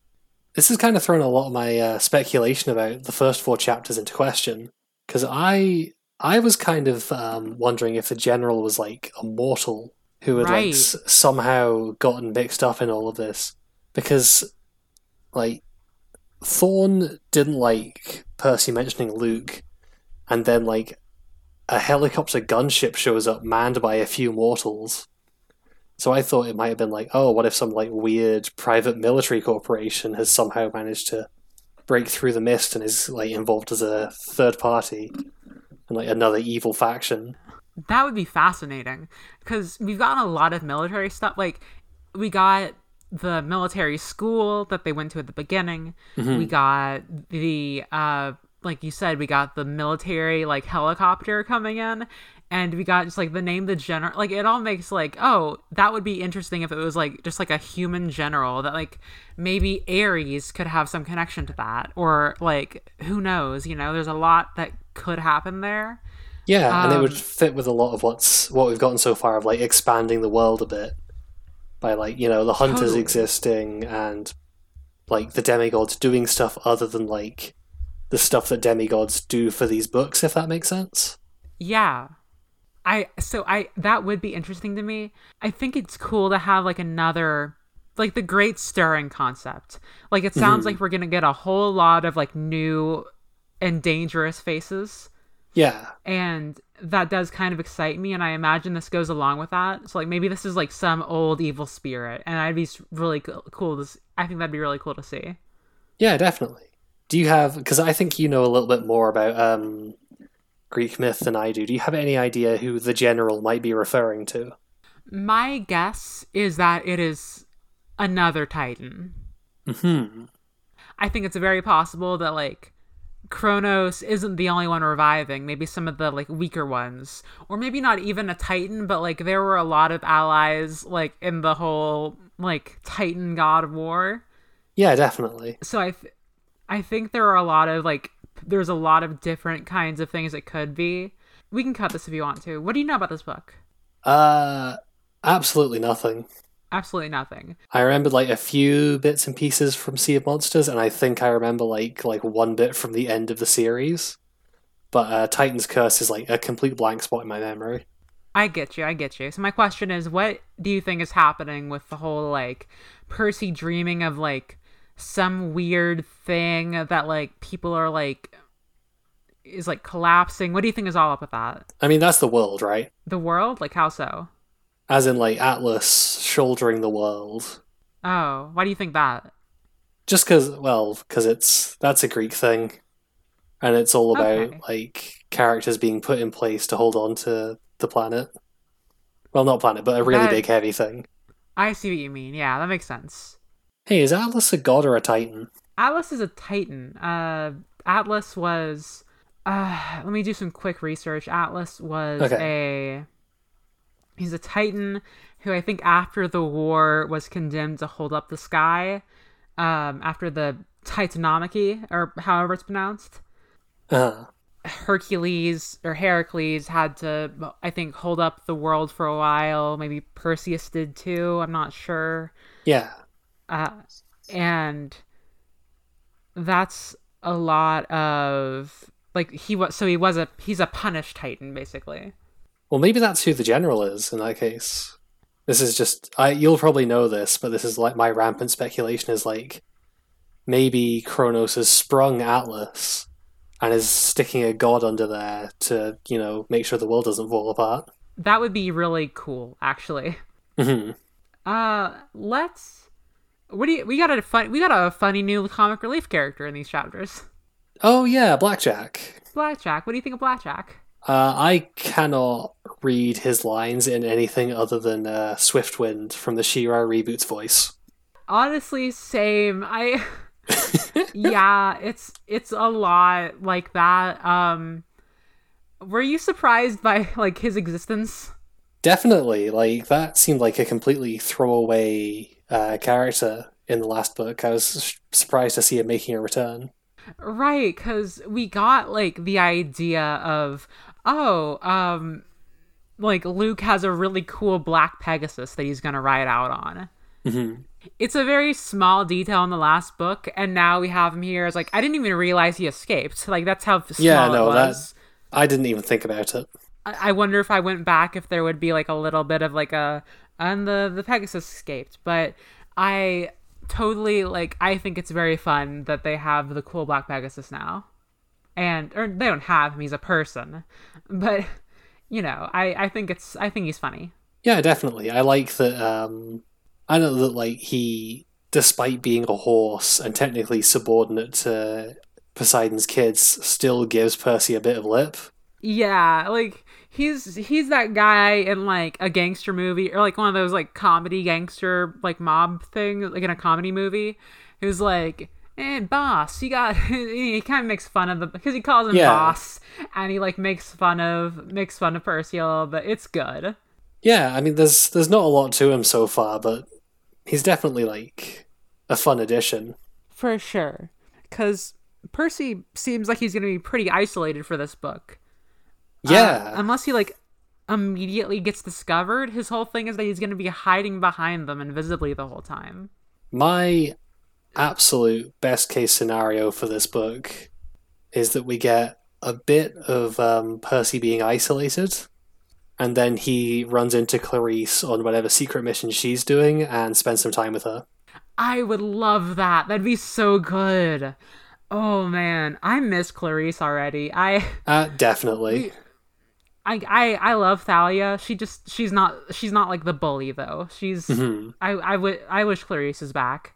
This has kind of thrown a lot of my uh, speculation about the first four chapters into question because I I was kind of um, wondering if the general was like a mortal who had right. like s- somehow gotten mixed up in all of this because like Thorn didn't like Percy mentioning Luke, and then like a helicopter gunship shows up manned by a few mortals. So I thought it might have been like, oh, what if some like weird private military corporation has somehow managed to break through the mist and is like involved as a third party? and like another evil faction. That would be fascinating because we've gotten a lot of military stuff. Like we got the military school that they went to at the beginning. Mm-hmm. We got the uh like you said, we got the military like helicopter coming in, and we got just like the name the general like it all makes like oh that would be interesting if it was like just like a human general that like maybe ares could have some connection to that or like who knows you know there's a lot that could happen there yeah um, and it would Um, fit with a lot of what's what we've gotten so far of like expanding the world a bit by like you know the hunters Totally. existing and like the demigods doing stuff other than like the stuff that demigods do for these books if that makes sense yeah I so I that would be interesting to me. I think it's cool to have like another like the great stirring concept. Like it sounds like mm-hmm. we're gonna get a whole lot of like new and dangerous faces, Yeah. and that does kind of excite me. And I imagine this goes along with that. So like maybe this is like some old evil spirit, and I'd be really cool to. i think that'd be really cool to see. Yeah, definitely. Do you have because I think you know a little bit more about um, Greek myth than I do. Do you have any idea who the general might be referring to? My guess is that it is another Titan. Hmm. I think it's very possible that like Kronos isn't the only one reviving. Maybe some of the like weaker ones, or maybe not even a Titan, but like there were a lot of allies like in the whole like Titan God of War. Yeah, definitely. So I, th- I think there are a lot of like there's a lot of different kinds of things it could be. We can cut this if you want to. What do you know about this book? Uh, absolutely nothing. Absolutely nothing. I remember like a few bits and pieces from Sea of Monsters, and I think I remember like like one bit from the end of the series. But uh, Titan's Curse is like a complete blank spot in my memory. I get you. I get you. So my question is, what do you think is happening with the whole like Percy dreaming of like some weird thing that like people are like is like collapsing? What do you think is all up with that? I mean, that's the world, right? The world? Like how so? As in like Atlas shouldering the world. Oh, why do you think that? Just because, well, because it's that's a Greek thing, and it's all about Okay. like characters being put in place to hold on to the planet. Well, not planet, but a really That- big, heavy thing. I see what you mean. Yeah, that makes sense. Hey, is Atlas a god or a titan? Atlas is a Titan. Uh, Atlas was. Uh, let me do some quick research. Atlas was a. He's a Titan who I think after the war was condemned to hold up the sky. Um, after the Titanomachy, or however it's pronounced. Uh, Hercules or Heracles had to, I think, hold up the world for a while. Maybe Perseus did too. I'm not sure. yeah. uh, and that's a lot of like he was so he was a he's a punished titan basically Well, maybe that's who the general is in that case. This is just I. You'll probably know this, but this is like my rampant speculation is like maybe Kronos has sprung Atlas and is sticking a god under there to you know make sure the world doesn't fall apart. that would be really cool actually Mhm. uh let's what do you we got a fun we got a funny new comic relief character in these chapters Oh yeah, Blackjack. blackjack what do you think of blackjack Uh, I cannot read his lines in anything other than uh, Swiftwind from the She-Ra reboots voice. honestly same i [laughs] yeah it's it's a lot like that um were you surprised by like his existence Definitely, like that seemed like a completely throwaway uh, character in the last book. I was surprised to see him making a return. Right, because we got like the idea of, oh, um, like Luke has a really cool black Pegasus that he's gonna ride out on. Mhm. It's a very small detail in the last book, and now we have him here as like I didn't even realize he escaped. Like that's how small Yeah, it no, that- was. I didn't even think about it. I I wonder if I went back if there would be like a little bit of like a and the the Pegasus escaped, but I totally like I think it's very fun that they have the cool black Pegasus now. And or they don't have him, he's a person. But you know, I I think it's I think he's funny. Yeah, definitely. I like that. Um, I know that like he, despite being a horse and technically subordinate to Poseidon's kids, still gives Percy a bit of lip. Yeah, like he's he's that guy in like a gangster movie or like one of those like comedy gangster like mob thing like in a comedy movie who's like and boss you got [laughs] he kind of makes fun of the because he calls him Yeah. boss and he like makes fun of makes fun of Percy a little bit it's good Yeah, I mean, there's there's not a lot to him so far, but he's definitely like a fun addition. for sure because Percy seems like he's gonna be pretty isolated for this book Yeah, Uh, unless he like immediately gets discovered, his whole thing is that he's going to be hiding behind them invisibly the whole time. my absolute best case scenario for this book is that we get a bit of um, Percy being isolated, and then he runs into Clarisse on whatever secret mission she's doing and spends some time with her. I would love that. That'd be so good. Oh man, I miss Clarisse already. I Uh, definitely. I I I love Thalia. She just she's not she's not like the bully though. She's Mhm. I I would I wish Clarisse is back.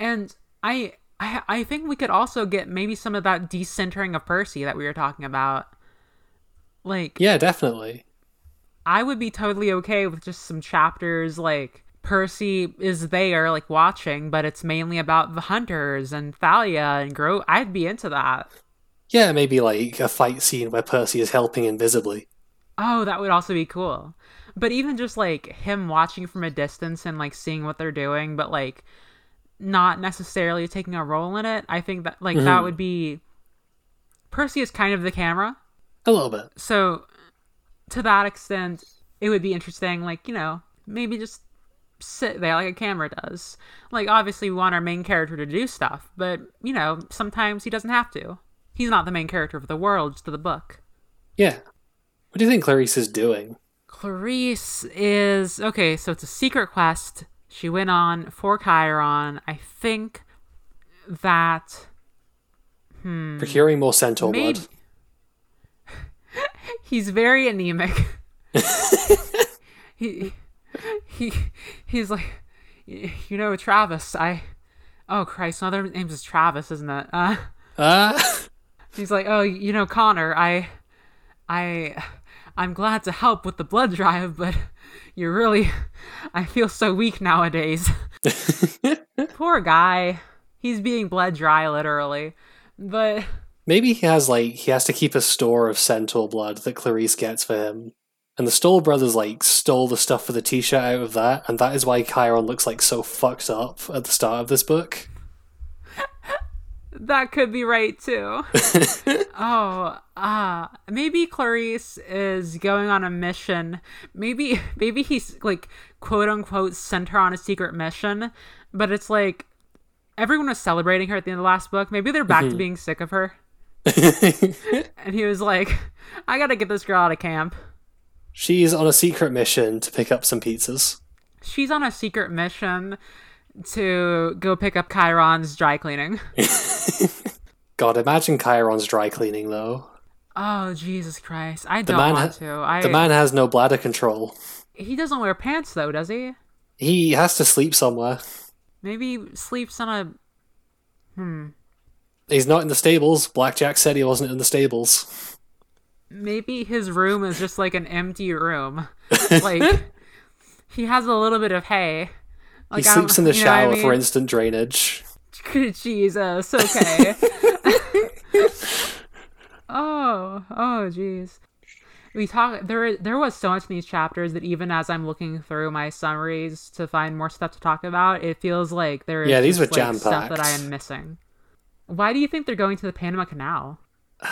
And I I I think we could also get maybe some of that decentering of Percy that we were talking about. Like Yeah, definitely. I would be totally okay with just some chapters like Percy is there like watching, but it's mainly about the hunters and Thalia and Gro I'd be into that. Yeah, maybe like a fight scene where Percy is helping invisibly. Oh, that would also be cool. But even just like him watching from a distance and like seeing what they're doing, but like not necessarily taking a role in it, I think that like that mm-hmm. would be Percy is kind of the camera. A little bit. So to that extent, it would be interesting, like, you know, maybe just sit there like a camera does. Like obviously we want our main character to do stuff, but you know, sometimes he doesn't have to. He's not the main character of the world, just of the book. Yeah. What do you think Clarisse is doing? Clarisse is okay, so it's a secret quest. She went on for Chiron. I think that Procuring more centaur maybe blood. [laughs] he's very anemic. [laughs] he he he's like you know Travis. I oh Christ, another name is Travis, isn't it? Uh, Ah, he's like oh you know Connor. I I I'm glad to help with the blood drive, but you're really [laughs] I feel so weak nowadays. [laughs] [laughs] Poor guy. He's being bled dry, literally. But maybe he has like he has to keep a store of centaur blood that Clarisse gets for him. And the Stoll brothers like stole the stuff for the t-shirt out of that, and that is why Chiron looks like so fucked up at the start of this book. That could be right too. [laughs] oh, ah, maybe Clarisse is going on a mission. Maybe, maybe he's like quote unquote sent her on a secret mission, but it's like everyone was celebrating her at the end of the last book. Maybe they're back to being sick of her, [laughs] and he was like, "I gotta get this girl out of camp." She's on a secret mission to pick up some pizzas. She's on a secret mission to go pick up Chiron's dry cleaning. [laughs] God, imagine Chiron's dry cleaning though. Oh Jesus Christ! I don't want ha- to. I The man has no bladder control. he doesn't wear pants though, does he? He has to sleep somewhere. Maybe sleeps on a. Hmm. He's not in the stables. Blackjack said he wasn't in the stables. Maybe his room is just like an empty room. [laughs] like he has a little bit of hay. Like, He sleeps in the what I shower for mean? instant drainage. [laughs] Jesus, okay. [laughs] oh, oh, jeez. We talk there. There was so much in these chapters that even as I'm looking through my summaries to find more stuff to talk about, it feels like there is Yeah, these were like, stuff that I am missing. Why do you think they're going to the Panama Canal? [sighs]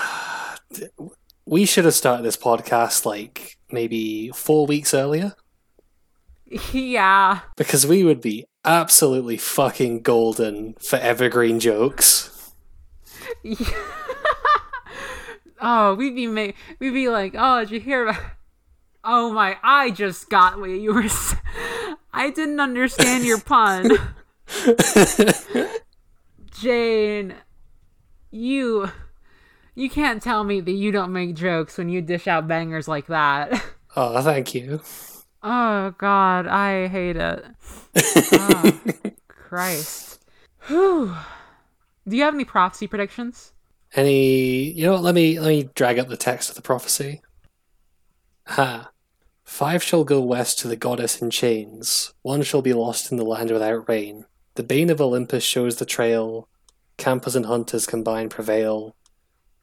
We should have started this podcast like maybe four weeks earlier yeah, because we would be absolutely fucking golden for evergreen jokes. [laughs] Oh, we'd be ma- we'd be like, oh, did you hear about? Oh my, I just got what you were. s- I didn't understand your pun, [laughs] Jane. You, you can't tell me that you don't make jokes when you dish out bangers like that. Oh, thank you. Oh God, I hate it. Oh, [laughs] Christ. Whew. Do you have any prophecy predictions? Any, you know what? Let me let me drag up the text of the prophecy. Ha! Five shall go west to the goddess in chains. One shall be lost in the land without rain. The bane of Olympus shows the trail. Campers and hunters combine prevail.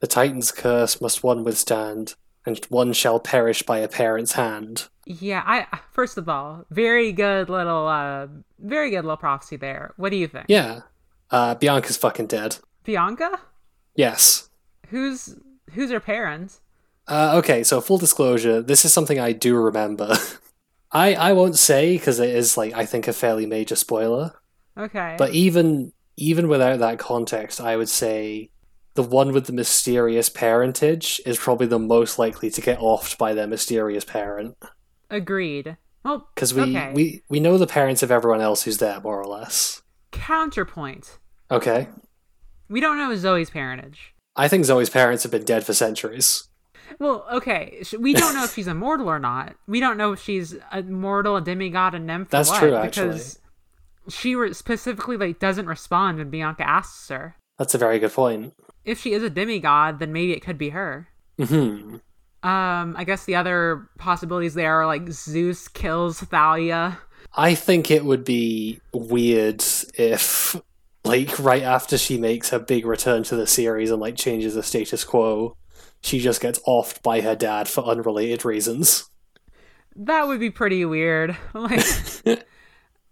The Titan's curse must one withstand, and one shall perish by a parent's hand. Yeah, I first of all, very good little uh very good little prophecy there. What do you think? Yeah. Uh, Bianca's fucking dead. Bianca? Yes. Who's who's her parents? Uh, okay, so full disclosure, this is something I do remember. [laughs] I I won't say because it is like I think a fairly major spoiler. Okay. But even even without that context, I would say the one with the mysterious parentage is probably the most likely to get offed by their mysterious parent. Agreed. Well, Because we, okay. we, we know the parents of everyone else who's there, more or less. Counterpoint. Okay. We don't know Zoe's parentage. I think Zoe's parents have been dead for centuries. Well, okay. We don't know if [laughs] she's immortal or not. We don't know if she's a mortal, a demigod, a nymph. That's what, true, actually. Because she re- specifically like doesn't respond when Bianca asks her. That's a very good point. If she is a demigod, then maybe it could be her. hmm Um, I guess the other possibilities there are like Zeus kills Thalia. I think it would be weird if, like, right after she makes her big return to the series and, like, changes the status quo, she just gets offed by her dad for unrelated reasons. That would be pretty weird. [laughs] Like, [laughs]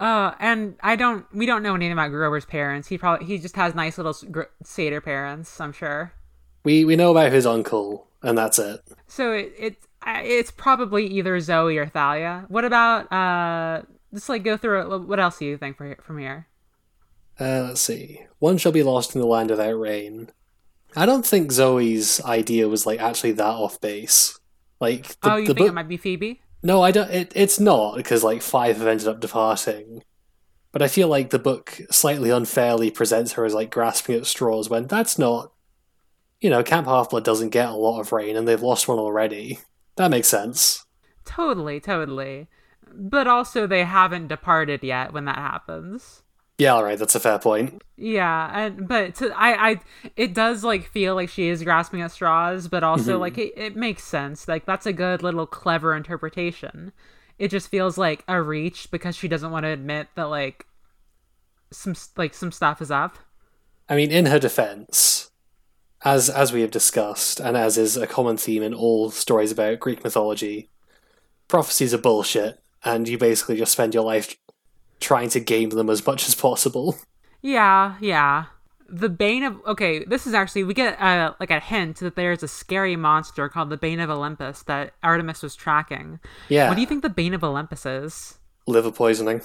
uh, and I don't. We don't know anything about Grover's parents. He probably he just has nice little gr- satyr parents. I'm sure. We we know about his uncle, and that's it. So it, it it's probably either Zoe or Thalia. What about uh? Just like go through it. What else do you think for, from here? Uh, let's see. One shall be lost in the land without rain. I don't think Zoe's idea was like actually that off base. Like the, oh, you the think book. it might be Phoebe? No, I don't. It, it's not because like five have ended up departing. But I feel like the book slightly unfairly presents her as like grasping at straws when that's not. You know, Camp Half Blood doesn't get a lot of rain, and they've lost one already. That makes sense. Totally, totally. But also, they haven't departed yet when that happens. Yeah, all right, that's a fair point. Yeah, and but to, I, I, it does like feel like she is grasping at straws, but also Mhm. like it, it makes sense. Like that's a good little clever interpretation. It just feels like a reach because she doesn't want to admit that like some like some stuff is up. I mean, in her defense, as as we have discussed, and as is a common theme in all stories about Greek mythology, prophecies are bullshit, and you basically just spend your life trying to game them as much as possible. Yeah, yeah. The Bane of okay, this is actually we get uh, like a hint that there's a scary monster called the Bane of Olympus that Artemis was tracking. Yeah, What do you think the Bane of Olympus is? liver poisoning.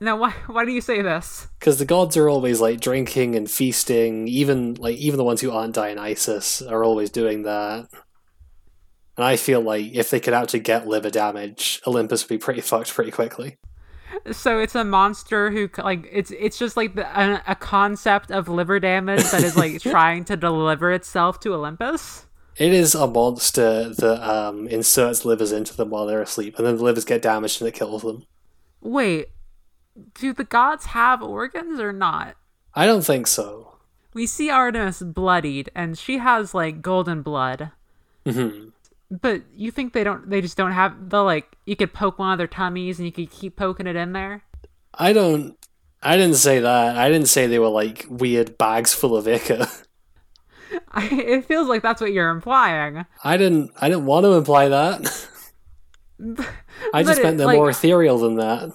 Now, why why do you say this? Because the gods are always like drinking and feasting. Even like even the ones who aren't Dionysus are always doing that. And I feel like if they could actually get liver damage, Olympus would be pretty fucked pretty quickly. So it's a monster who like it's it's just like the, a, a concept of liver damage that is like [laughs] trying to deliver itself to Olympus. It is a monster that um, inserts livers into them while they're asleep, and then the livers get damaged and it kills them. Wait, do the gods have organs or not? I don't think so. We see Artemis bloodied, and she has like golden blood. hmm But you think they don't? They just don't have the like. You could poke one of their tummies, and you could keep poking it in there. I don't. I didn't say that. I didn't say they were like weird bags full of ichor. [laughs] I, it feels like that's what you're implying. I didn't. I didn't want to imply that. [laughs] I just meant they're like- more ethereal than that.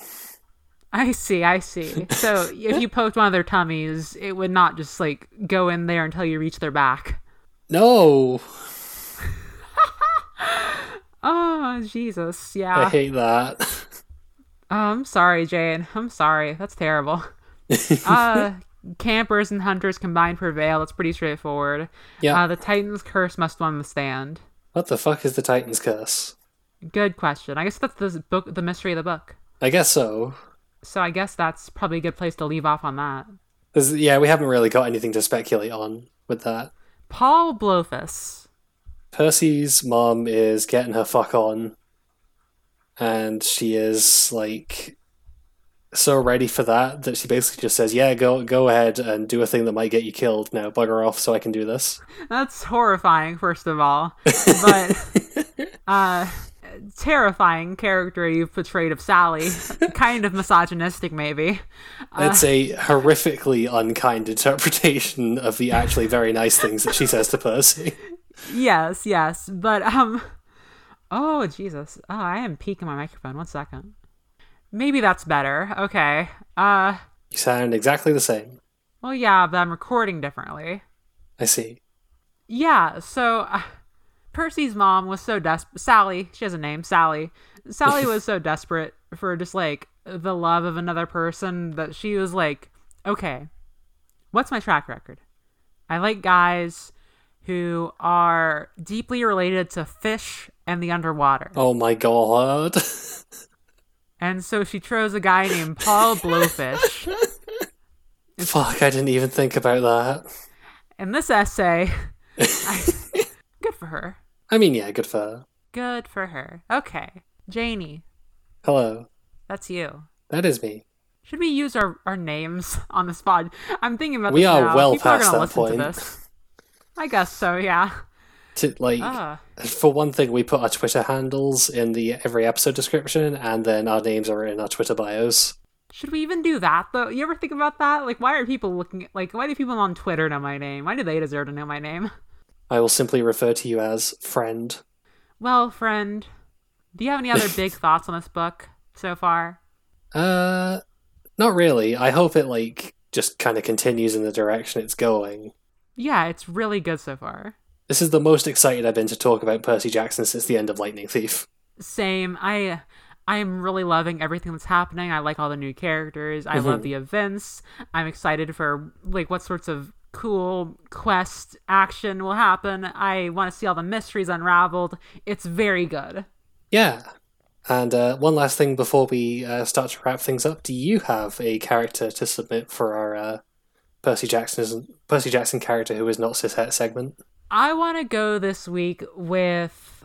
I see, I see. So [laughs] if you poked one of their tummies, it would not just like go in there until you reach their back. No, [laughs] Oh Jesus, Yeah. I hate that. Oh, I'm sorry, Jane. I'm sorry. That's terrible. [laughs] uh, campers and hunters combined prevail. It's pretty straightforward. Yeah. Uh, the Titan's curse must one withstand. what the fuck is the Titan's curse? Good question. I guess that's the book, the mystery of the book. I guess so. So I guess that's probably a good place to leave off on that. yeah, we haven't really got anything to speculate on with that. Paul Blofis. Percy's mom is getting her fuck on, and she is like so ready for that that she basically just says, "Yeah, go go ahead and do a thing that might get you killed. Now bugger off so I can do this." That's horrifying, first of all. But [laughs] uh terrifying character you've portrayed of Sally. kind of misogynistic maybe. It's a horrifically unkind interpretation of the actually very nice things that she says to Percy. [laughs] Yes, yes. But um [laughs] Oh Jesus. Oh, I am peeking my microphone. One second. Maybe that's better. Okay. Uh You sound exactly the same. well yeah, but I'm recording differently. I see. Yeah, so uh, Percy's mom was so desperate. Sally, she has a name, Sally. Sally was so [laughs] desperate for just like the love of another person that she was like, okay, what's my track record? I like guys who are deeply related to fish and the underwater. Oh my god. And so she chose a guy named Paul Blowfish. [laughs] Fuck, I didn't even think about that. In this essay, I, [laughs] good for her. I mean, yeah, good for her. Good for her. Okay. Janie, Hello. that's you. That is me. Should we use our, our names on the spot? I'm thinking about We are now. well People are past gonna that listen to point. I guess so, yeah. To, like, Ah. for one thing, we put our Twitter handles in the every episode description, and then our names are in our Twitter bios. Should we even do that though? You ever think about that? Like why are people looking at like why do people on Twitter know my name? Why do they deserve to know my name? [laughs] I will simply refer to you as friend. Well, friend, do you have any other [laughs] big thoughts on this book so far? Uh, not really. I hope it like just kind of continues in the direction it's going. Yeah, it's really good so far. This is the most excited I've been to talk about Percy Jackson since the end of Lightning Thief. Same. I I am really loving everything that's happening. I like all the new characters. I love the events. I'm excited for like what sorts of cool quest action will happen. I want to see all the mysteries unraveled. It's very good. Yeah. And uh, one last thing before we uh, start to wrap things up, do you have a character to submit for our uh, Percy Jackson Percy Jackson character who is not cishet segment? I want to go this week with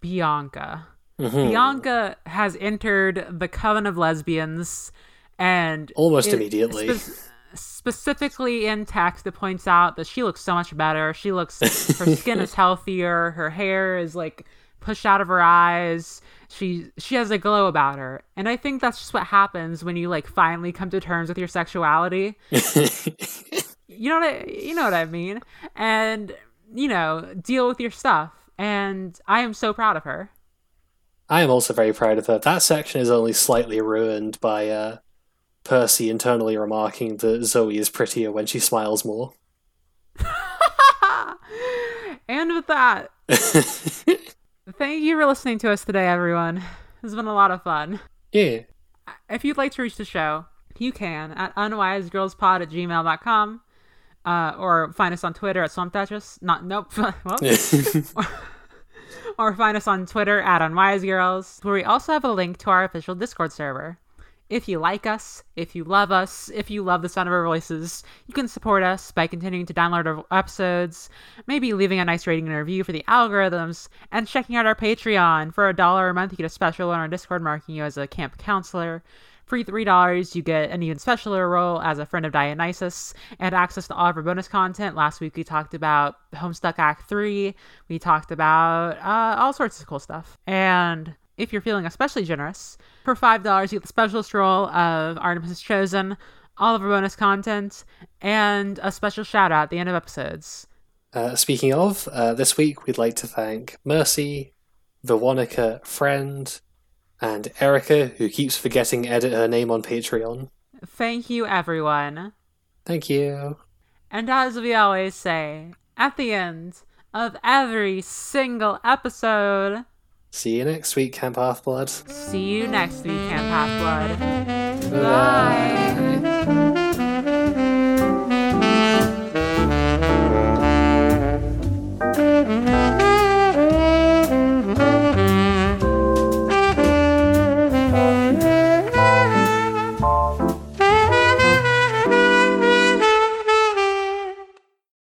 Bianca. Mhm. Bianca has entered the coven of lesbians and Almost it- immediately. spe- specifically in text it points out that she looks so much better she looks her [laughs] skin is healthier her hair is like pushed out of her eyes she she has a glow about her and i think that's just what happens when you like finally come to terms with your sexuality [laughs] you know what I, you know what I mean, and you know deal with your stuff. And I am so proud of her. I am also very proud of her. That section is only slightly ruined by uh, Percy internally remarking that Zoe is prettier when she smiles more. [laughs] and with that, [laughs] thank you for listening to us today, everyone. This has been a lot of fun. yeah. If you'd like to reach the show, you can at unwisegirlspod at gmail.com uh, or find us on Twitter at Swamp. Not, nope. [laughs] well, [laughs] or find us on Twitter at UnwiseGirls, where we also have a link to our official Discord server. If you like us, if you love us, if you love the sound of our voices, you can support us by continuing to download our episodes, maybe leaving a nice rating and review for the algorithms, and checking out our Patreon. For a dollar a month, you get a special on our Discord marking you as a camp counselor. For $3, you get an even specialer role as a friend of Dionysus and access to all of our bonus content. Last week, we talked about Homestuck Act 3. We talked about uh, all sorts of cool stuff. And if you're feeling especially generous, for $5, you get the special role of Artemis is Chosen, all of our bonus content, and a special shout out at the end of episodes. Uh, speaking of, uh, this week we'd like to thank Mercy, Veronica, Friend, and Erica, who keeps forgetting edit her name on Patreon. Thank you, everyone. Thank you. And as we always say, at the end of every single episode, See you next week, Camp Half Blood. See you next week, Camp Half Blood. Bye. Bye.